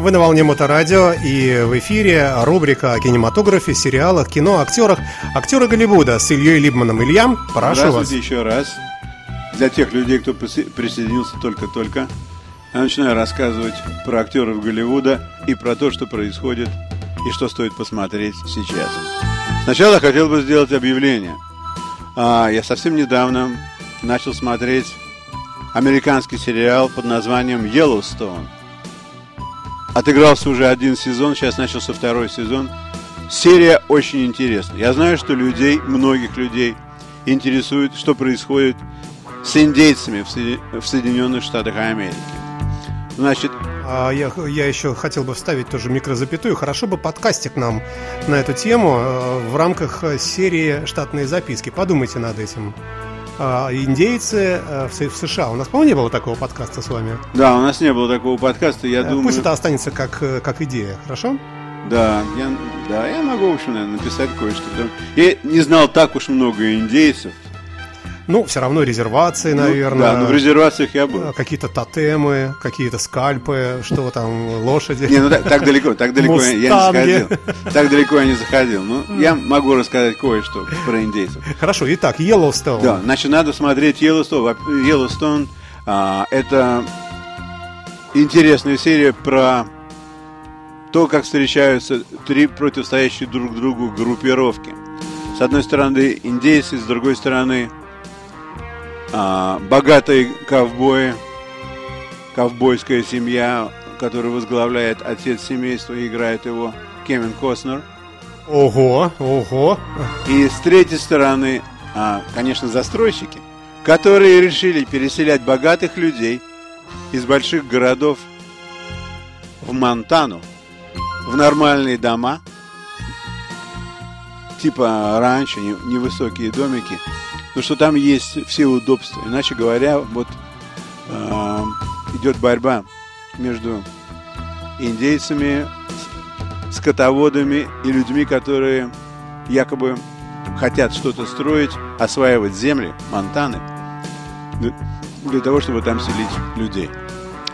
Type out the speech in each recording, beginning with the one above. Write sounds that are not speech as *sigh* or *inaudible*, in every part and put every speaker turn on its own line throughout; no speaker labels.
Вы на волне Моторадио и в эфире рубрика о кинематографе, сериалах, кино, актерах. Актеры Голливуда с Ильей Либманом. Илья, прошу
Здравствуйте
вас.
еще раз. Для тех людей, кто присо- присоединился только-только, я начинаю рассказывать про актеров Голливуда и про то, что происходит и что стоит посмотреть сейчас. Сначала хотел бы сделать объявление. А, я совсем недавно начал смотреть американский сериал под названием Yellowstone. Отыгрался уже один сезон, сейчас начался второй сезон. Серия очень интересная. Я знаю, что людей, многих людей интересует, что происходит с индейцами в, Соедин- в Соединенных Штатах Америки. Значит,
А, Я, я еще хотел бы вставить тоже микрозапятую. Хорошо бы подкастик нам на эту тему э, в рамках э, серии «Штатные записки». Подумайте над этим. А, Индейцы э, в США. У нас, по-моему, не было такого подкаста с вами.
да, у нас не было такого подкаста, я
Э,
думаю...
Пусть это останется как, э, как идея, хорошо?
Да, я, да, я могу, в общем, наверное, написать кое-что. Я не знал так уж много индейцев.
Ну, все равно резервации,
Ну,
наверное.
да, но в резервациях я был.
э, Какие-то тотемы, какие-то скальпы, что там, лошади.
Не, ну так, так далеко, так далеко я- я не заходил. Так далеко я не заходил. Ну, я могу рассказать кое-что про индейцев.
Хорошо, итак, Йеллоустоун.
Да, значит, надо смотреть Yellowstone. Во- Yellowstone а, это интересная серия про то, как встречаются три противостоящие друг другу группировки. С одной стороны индейцы, с другой стороны а, богатые ковбои, ковбойская семья, которую возглавляет отец семейства и играет его Кевин Костнер.
Ого, ого.
И с третьей стороны, а, конечно, застройщики, которые решили переселять богатых людей из больших городов в Монтану, в нормальные дома, типа раньше, не- невысокие домики, но что там есть все удобства. Иначе говоря, вот а, идет борьба между индейцами, скотоводами и людьми, которые якобы хотят что-то строить, осваивать земли, Монтаны, для, для того, чтобы там селить людей.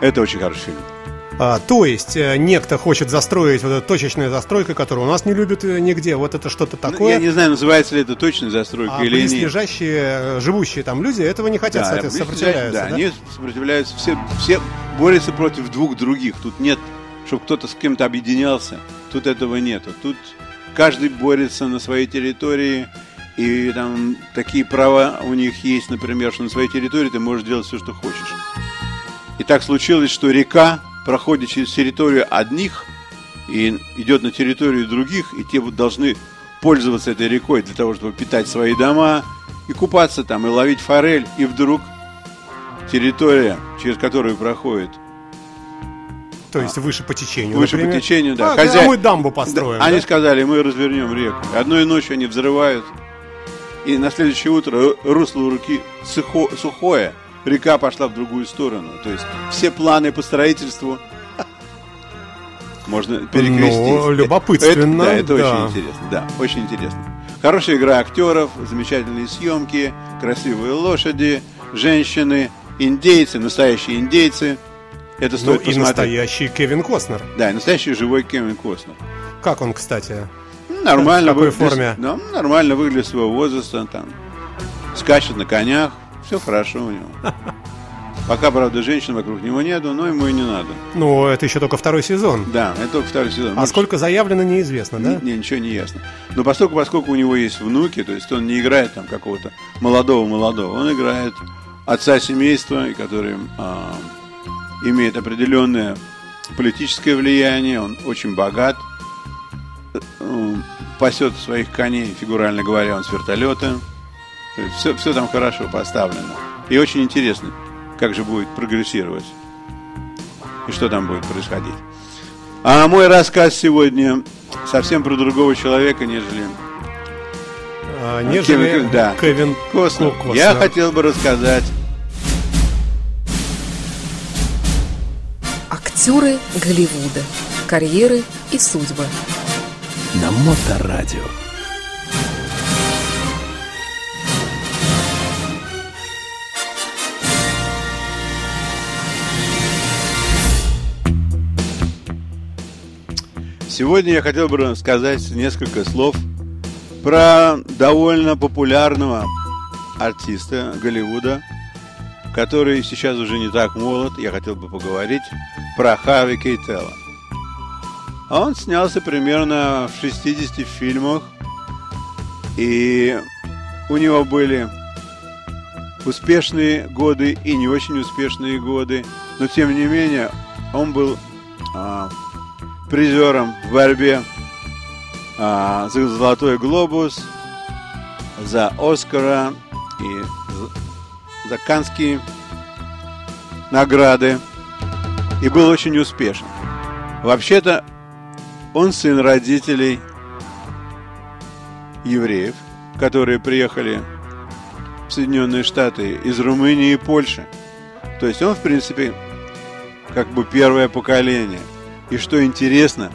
Это очень хороший фильм.
А, то есть, э, некто хочет застроить вот эту точечную застройку, которую у нас не любят э, нигде. Вот это что-то
Ну,
такое.
Я не знаю, называется ли это точная застройка
А
или нет.
близлежащие, э, живущие там люди этого не хотят,
Да,
соответственно, сопротивляются.
Да,
да?
они сопротивляются. Все, все борются против двух других. Тут нет, чтобы кто-то с кем-то объединялся. Тут этого нету. Тут каждый борется на своей территории. И там такие права у них есть, например, что на своей территории ты можешь делать все, что хочешь. И так случилось, что река проходит через территорию одних и идет на территорию других, и те вот должны пользоваться этой рекой для того, чтобы питать свои дома и купаться там, и ловить форель. И вдруг территория, через которую проходит
То есть выше по течению.
выше по
например.
течению, да.
А,
хозяй-
а мы дамбу построим.
Да, Они
да?
сказали, мы развернем реку. Одной ночью они взрывают, и на следующее утро русло у реки сухо- сухое, река пошла в другую сторону. То есть все планы по строительству можно перекрестить.
Ну, любопытственно,
Это, да, это
да.
очень интересно. Да, очень интересно. Хорошая игра актеров, замечательные съемки, красивые лошади, женщины, индейцы, настоящие индейцы. Это
Ну
стоит
и
посмотреть.
настоящий Кевин Костнер.
Да, и настоящий живой Кевин Костнер.
Как он, кстати?
Ну, Нормально
В какой
выглядит-
форме?
Да, нормально выглядит своего возраста, там, скачет на конях, все хорошо у него. *laughs* Пока, правда, женщин вокруг него нету, но ему и не надо.
Ну, это еще только второй сезон.
Да, это только второй сезон.
А
Может,
сколько заявлено, неизвестно, да?
Не, ничего не ясно. Но поскольку, поскольку у него есть внуки, то есть он не играет там какого-то молодого-молодого, он играет отца семейства, который а, имеет определенное политическое влияние, он очень богат, э, пасет своих коней, фигурально говоря, он с вертолета. То есть все, все там хорошо поставлено. И очень интересно, как же будет прогрессировать и что там будет происходить. А мой рассказ сегодня совсем про другого человека, нежели
а, нежели
Кевин, да.
Кевин
Костнер.
Костнер.
Я хотел бы рассказать
Актеры Голливуда. Карьеры и судьбы.
На Моторадио.
Сегодня я хотел бы сказать несколько слов про довольно популярного артиста Голливуда, который сейчас уже не так молод. Я хотел бы поговорить про Харви Кейтелла. Он снялся примерно в 60 фильмах, и у него были успешные годы и не очень успешные годы, но тем не менее он был а, призером в борьбе а, за Золотой Глобус, за Оскара и за, Канские награды и был очень успешен. Вообще-то он сын родителей евреев, которые приехали в Соединенные Штаты из Румынии и Польши. То есть он, в принципе, как бы первое поколение. И что интересно,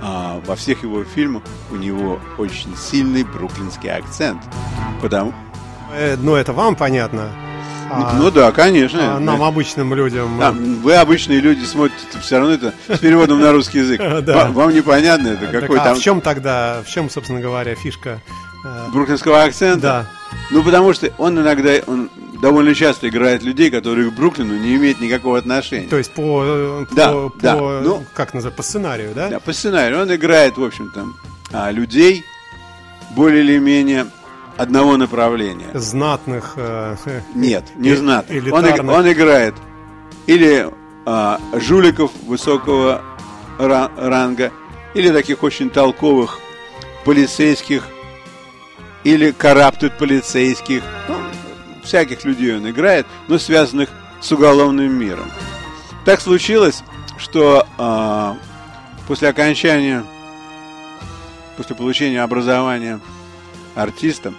а, во всех его фильмах у него очень сильный бруклинский акцент. Потому...
Э, ну, это вам понятно.
А, ну да, конечно.
А нам, обычным людям.
Да, вы, обычные люди, смотрите все равно это с переводом на русский язык. *laughs*
да.
Вам непонятно это какой
а
там...
в чем тогда, в чем, собственно говоря, фишка?
Э, Бруклинского акцента?
Да.
Ну, потому что он иногда, он довольно часто играет людей, которые к Бруклину не имеют никакого отношения.
То есть по, э,
да,
по,
да.
по
ну,
как называется, по сценарию, да?
Да, по сценарию. Он играет, в общем-то, а, людей более или менее одного направления.
Знатных. Э,
Нет, не
э,
знатных. Он, он играет или а, жуликов высокого ранга, или таких очень толковых полицейских, или караптут полицейских. Ну, всяких людей он играет, но связанных с уголовным миром. Так случилось, что а, после окончания, после получения образования артистом,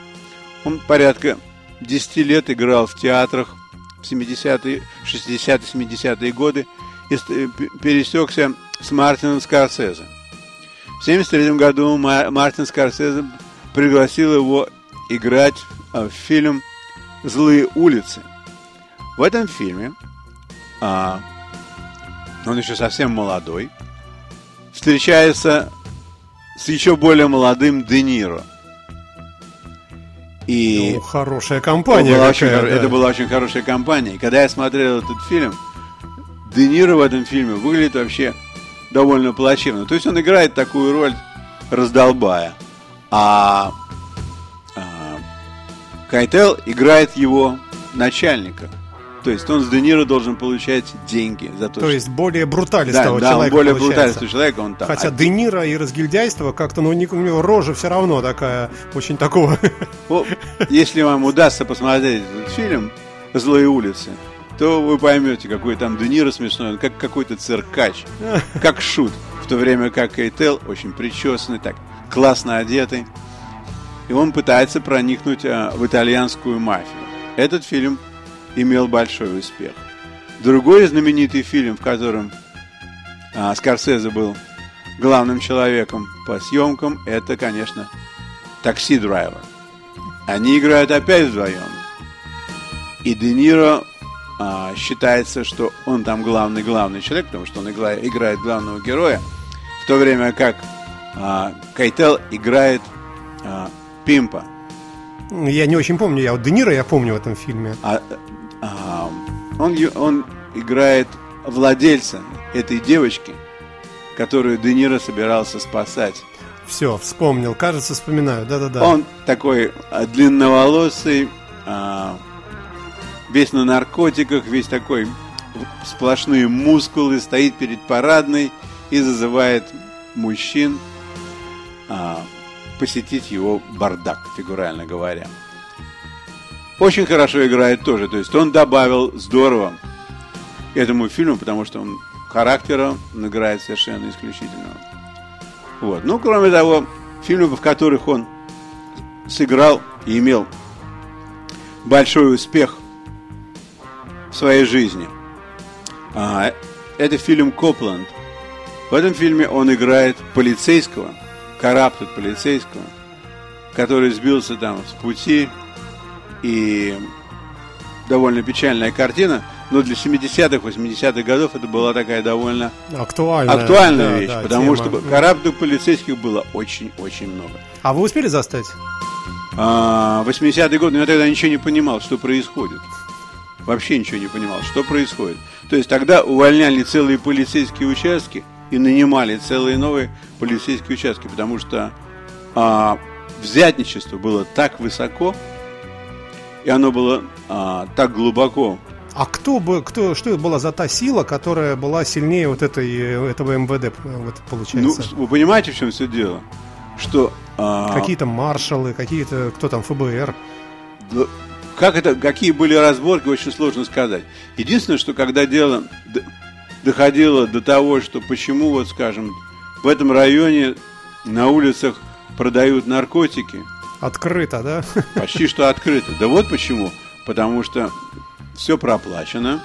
он порядка 10 лет играл в театрах в 70-е, 60-е, 70-е годы и пересекся с Мартином Скорсезе. В 1973 году Мартин Скорсезе пригласил его играть в фильм «Злые улицы». В этом фильме а, он еще совсем молодой, встречается с еще более молодым Де Ниро –
и ну, хорошая компания.
Была
какая,
очень,
да.
Это была очень хорошая компания. И когда я смотрел этот фильм, Де Ниро в этом фильме выглядит вообще довольно плачевно. То есть он играет такую роль раздолбая. А, а Кайтел играет его начальника. То есть он с Де Ниро должен получать деньги за то,
То
что...
есть более бруталистого
да,
человека
Да, более
получается.
бруталистого человека он там.
Хотя Де Ниро и разгильдяйство как-то, ну, у него рожа все равно такая, очень такого...
Ну, если вам удастся посмотреть этот фильм «Злые улицы», то вы поймете, какой там Де Ниро смешной, он как какой-то циркач, *laughs* как шут. В то время как Кейтел очень причесанный, так классно одетый. И он пытается проникнуть а, в итальянскую мафию. Этот фильм имел большой успех. Другой знаменитый фильм, в котором а, Скорсезе был главным человеком по съемкам, это, конечно, «Такси Драйвер». Они играют опять вдвоем. И Де Ниро а, считается, что он там главный-главный человек, потому что он играет, играет главного героя, в то время как а, Кайтел играет а, Пимпа.
Я не очень помню, я вот Де Ниро я помню в этом фильме.
А, а, он, он играет владельца этой девочки, которую Де Ниро собирался спасать.
Все, вспомнил, кажется, вспоминаю, да-да-да.
Он такой а, длинноволосый, а, весь на наркотиках, весь такой сплошные мускулы, стоит перед парадной и зазывает мужчин а, посетить его бардак, фигурально говоря. Очень хорошо играет тоже, то есть он добавил здорово этому фильму, потому что он характером он играет совершенно исключительного. Вот. Ну, кроме того, фильмы, в которых он сыграл и имел большой успех в своей жизни. А, это фильм «Копланд». В этом фильме он играет полицейского, караптут полицейского, который сбился там с пути и довольно печальная картина, но для 70-х, 80-х годов это была такая довольно
актуальная,
актуальная
да,
вещь,
да,
потому
тема.
что караптов полицейских было очень-очень много.
А вы успели застать?
А, 80-й год, но я тогда ничего не понимал, что происходит. Вообще ничего не понимал, что происходит. То есть тогда увольняли целые полицейские участки и нанимали целые новые полицейские участки, потому что а, взятничество было так высоко, и оно было а, так глубоко.
А кто бы, кто, что это была за та сила, которая была сильнее вот этой, этого МВД, вот,
Ну,
получается?
вы понимаете, в чем все дело? Что а,
Какие-то маршалы, какие-то, кто там, ФБР.
Да, Как это, какие были разборки, очень сложно сказать. Единственное, что когда дело доходило до того, что почему, вот скажем, в этом районе на улицах продают наркотики,
Открыто, да? *laughs*
почти что открыто. Да вот почему. Потому что все проплачено,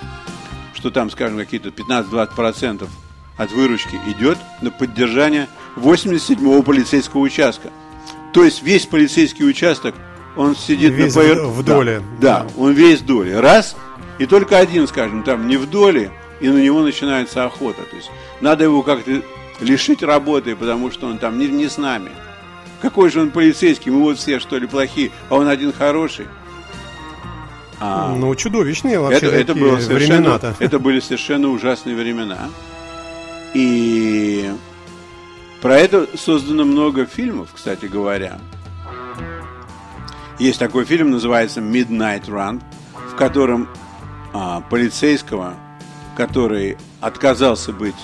что там, скажем, какие-то 15-20% от выручки идет на поддержание 87-го полицейского участка. То есть весь полицейский участок, он сидит
Весь
на
в-
ПР...
в
Да,
доле.
Да, он весь в доле. Раз, и только один, скажем, там не в доле, и на него начинается охота. То есть надо его как-то лишить работы, потому что он там не, не с нами. Какой же он полицейский? Мы вот все, что ли, плохие, а он один хороший. А,
Ну, чудовищные вообще
это, это было совершенно,
времена-то. *laughs*
это были совершенно ужасные времена. И про это создано много фильмов, кстати говоря. Есть такой фильм, называется Midnight Run, в котором а, полицейского, который отказался быть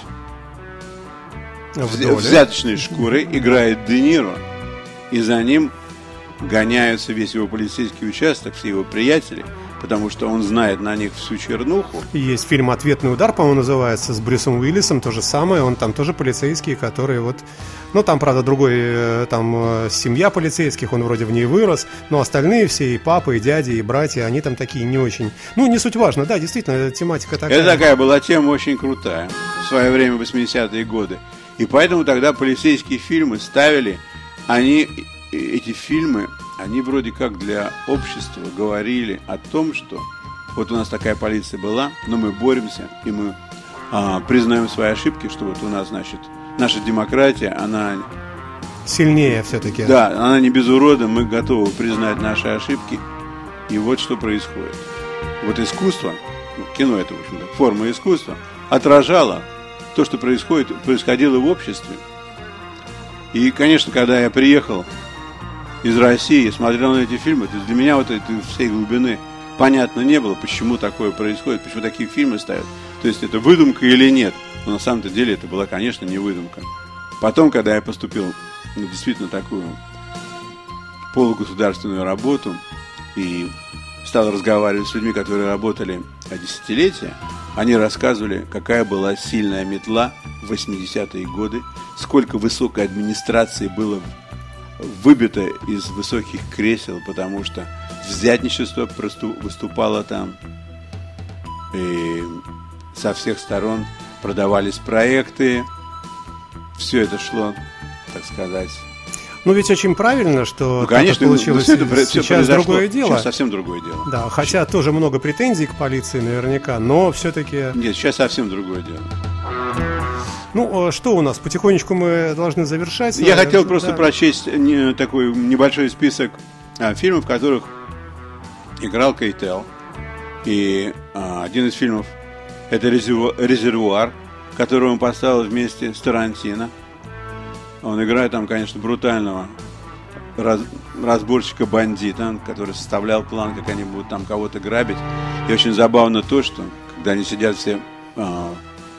взяточной шкурой, играет Де Ниро, и за ним гоняются весь его полицейский участок, все его приятели, потому что он знает на них всю чернуху.
Есть фильм «Ответный удар», по-моему, называется, с Брюсом Уиллисом, то же самое, он там тоже полицейский, который вот... Ну, там, правда, другой, э, там э, семья полицейских, он вроде в ней вырос, но остальные все, и папа, и дяди, и братья, они там такие не очень... Ну, не суть важно, да, действительно, тематика такая.
Это такая была тема очень крутая в свое время, в 80-е годы. И поэтому тогда полицейские фильмы ставили, они, эти фильмы, они вроде как для общества говорили о том, что вот у нас такая полиция была, но мы боремся, и мы а, признаем свои ошибки, что вот у нас, значит, наша демократия, она
Сильнее все-таки.
Да, она не без урода, мы готовы признать наши ошибки. И вот что происходит. Вот искусство, ну, кино это, в общем-то, форма искусства, отражало то, что происходит, происходило в обществе. И, конечно, когда я приехал из России смотрел на эти фильмы, то для меня вот этой всей глубины понятно не было, почему такое происходит, почему такие фильмы ставят. То есть это выдумка или нет. Но на самом-то деле это была, конечно, не выдумка. Потом, когда я поступил на действительно такую полугосударственную работу и стал разговаривать с людьми, которые работали десятилетия, они рассказывали, какая была сильная метла в 80-е годы, сколько высокой администрации было выбито из высоких кресел, потому что взятничество выступало там, и со всех сторон продавались проекты, все это шло, так сказать,
Ну, ведь очень правильно, что
ну,
так
конечно,
как получилось
ну, всё это
сейчас
произошло.
другое дело.
Сейчас совсем другое дело.
Да, хотя тоже много претензий к полиции наверняка, но все-таки...
Нет, сейчас совсем другое дело.
Ну, э, что у нас? Потихонечку мы должны завершать.
Я
наверное,
хотел просто
да.
прочесть такой небольшой список а, фильмов, в которых играл Кейтел. И а, один из фильмов это «Резерву- «Резервуар», который он поставил вместе с Тарантино. Он играет там, конечно, брутального раз- разборщика-бандита, который составлял план, как они будут там кого-то грабить. И очень забавно то, что когда они сидят все а,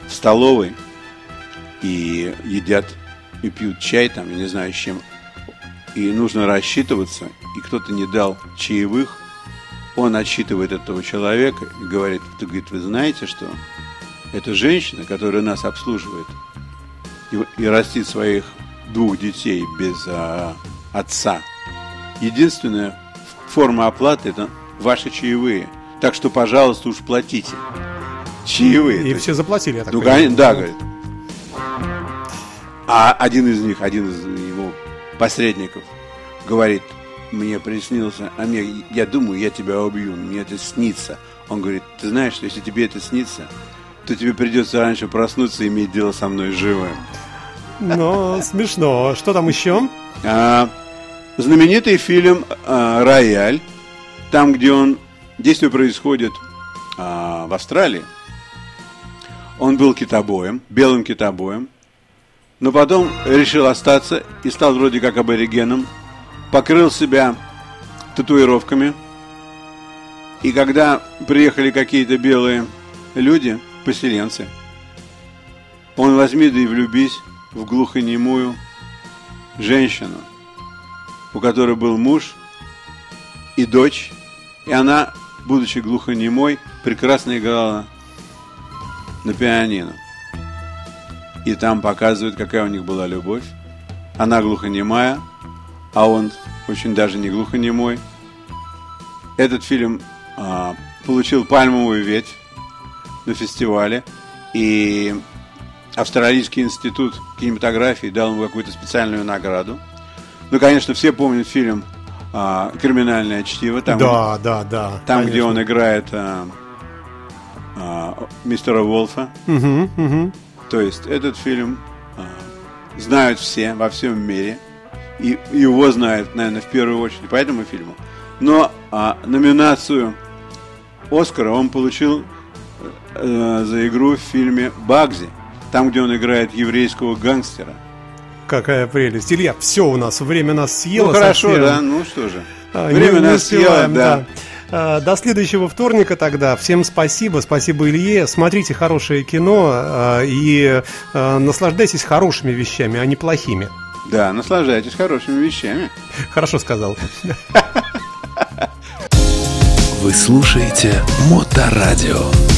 в столовой и едят и пьют чай там, я не знаю с чем, и нужно рассчитываться, и кто-то не дал чаевых, он отсчитывает этого человека и говорит, ты, говорит, вы знаете, что это женщина, которая нас обслуживает и, и растит своих двух детей без а, отца. единственная форма оплаты – это ваши чаевые. Так что, пожалуйста, уж платите. Чаевые.
И все заплатили, я так
Ну,
понимаю.
да, говорит. А один из них, один из его посредников говорит, мне приснился, а мне, я думаю, я тебя убью, мне это снится. Он говорит, ты знаешь, что если тебе это снится, то тебе придется раньше проснуться и иметь дело со мной живым.
Ну, смешно. Что там еще?
А, знаменитый фильм а, «Рояль», там, где он, действие происходит а, в Австралии. Он был китобоем, белым китобоем, но потом решил остаться и стал вроде как аборигеном, покрыл себя татуировками. И когда приехали какие-то белые люди, поселенцы, он возьми да и влюбись в глухонемую женщину, у которой был муж и дочь, и она, будучи глухонемой, прекрасно играла на пианино. И там показывают, какая у них была любовь. Она глухонемая, а он очень даже не глухонемой. Этот фильм а, получил пальмовую ветвь на фестивале, и Австралийский институт кинематографии дал ему какую-то специальную награду. Ну, конечно, все помнят фильм а, «Криминальное чтиво», там,
да, да, да.
там где
конечно.
он играет а, а, мистера Волфа.
Мгм, мгм.
То есть этот фильм а, знают все во всем мире. И его знают, наверное, в первую очередь по этому фильму. Но а, номинацию Оскара он получил э, за игру в фильме «Багзи», там, где он играет еврейского гангстера.
Какая прелесть. Илья, все у нас, время нас съело.
ну хорошо,
совсем.
да, ну что же.
А,
Время
не- не
нас съело,
успеваем,
да.
А, До следующего вторника тогда. Всем спасибо. Спасибо Илье. Смотрите хорошее кино а, и а, наслаждайтесь хорошими вещами, а не плохими.
Да, наслаждайтесь хорошими вещами.
Хорошо сказал.
Вы слушаете Моторадио.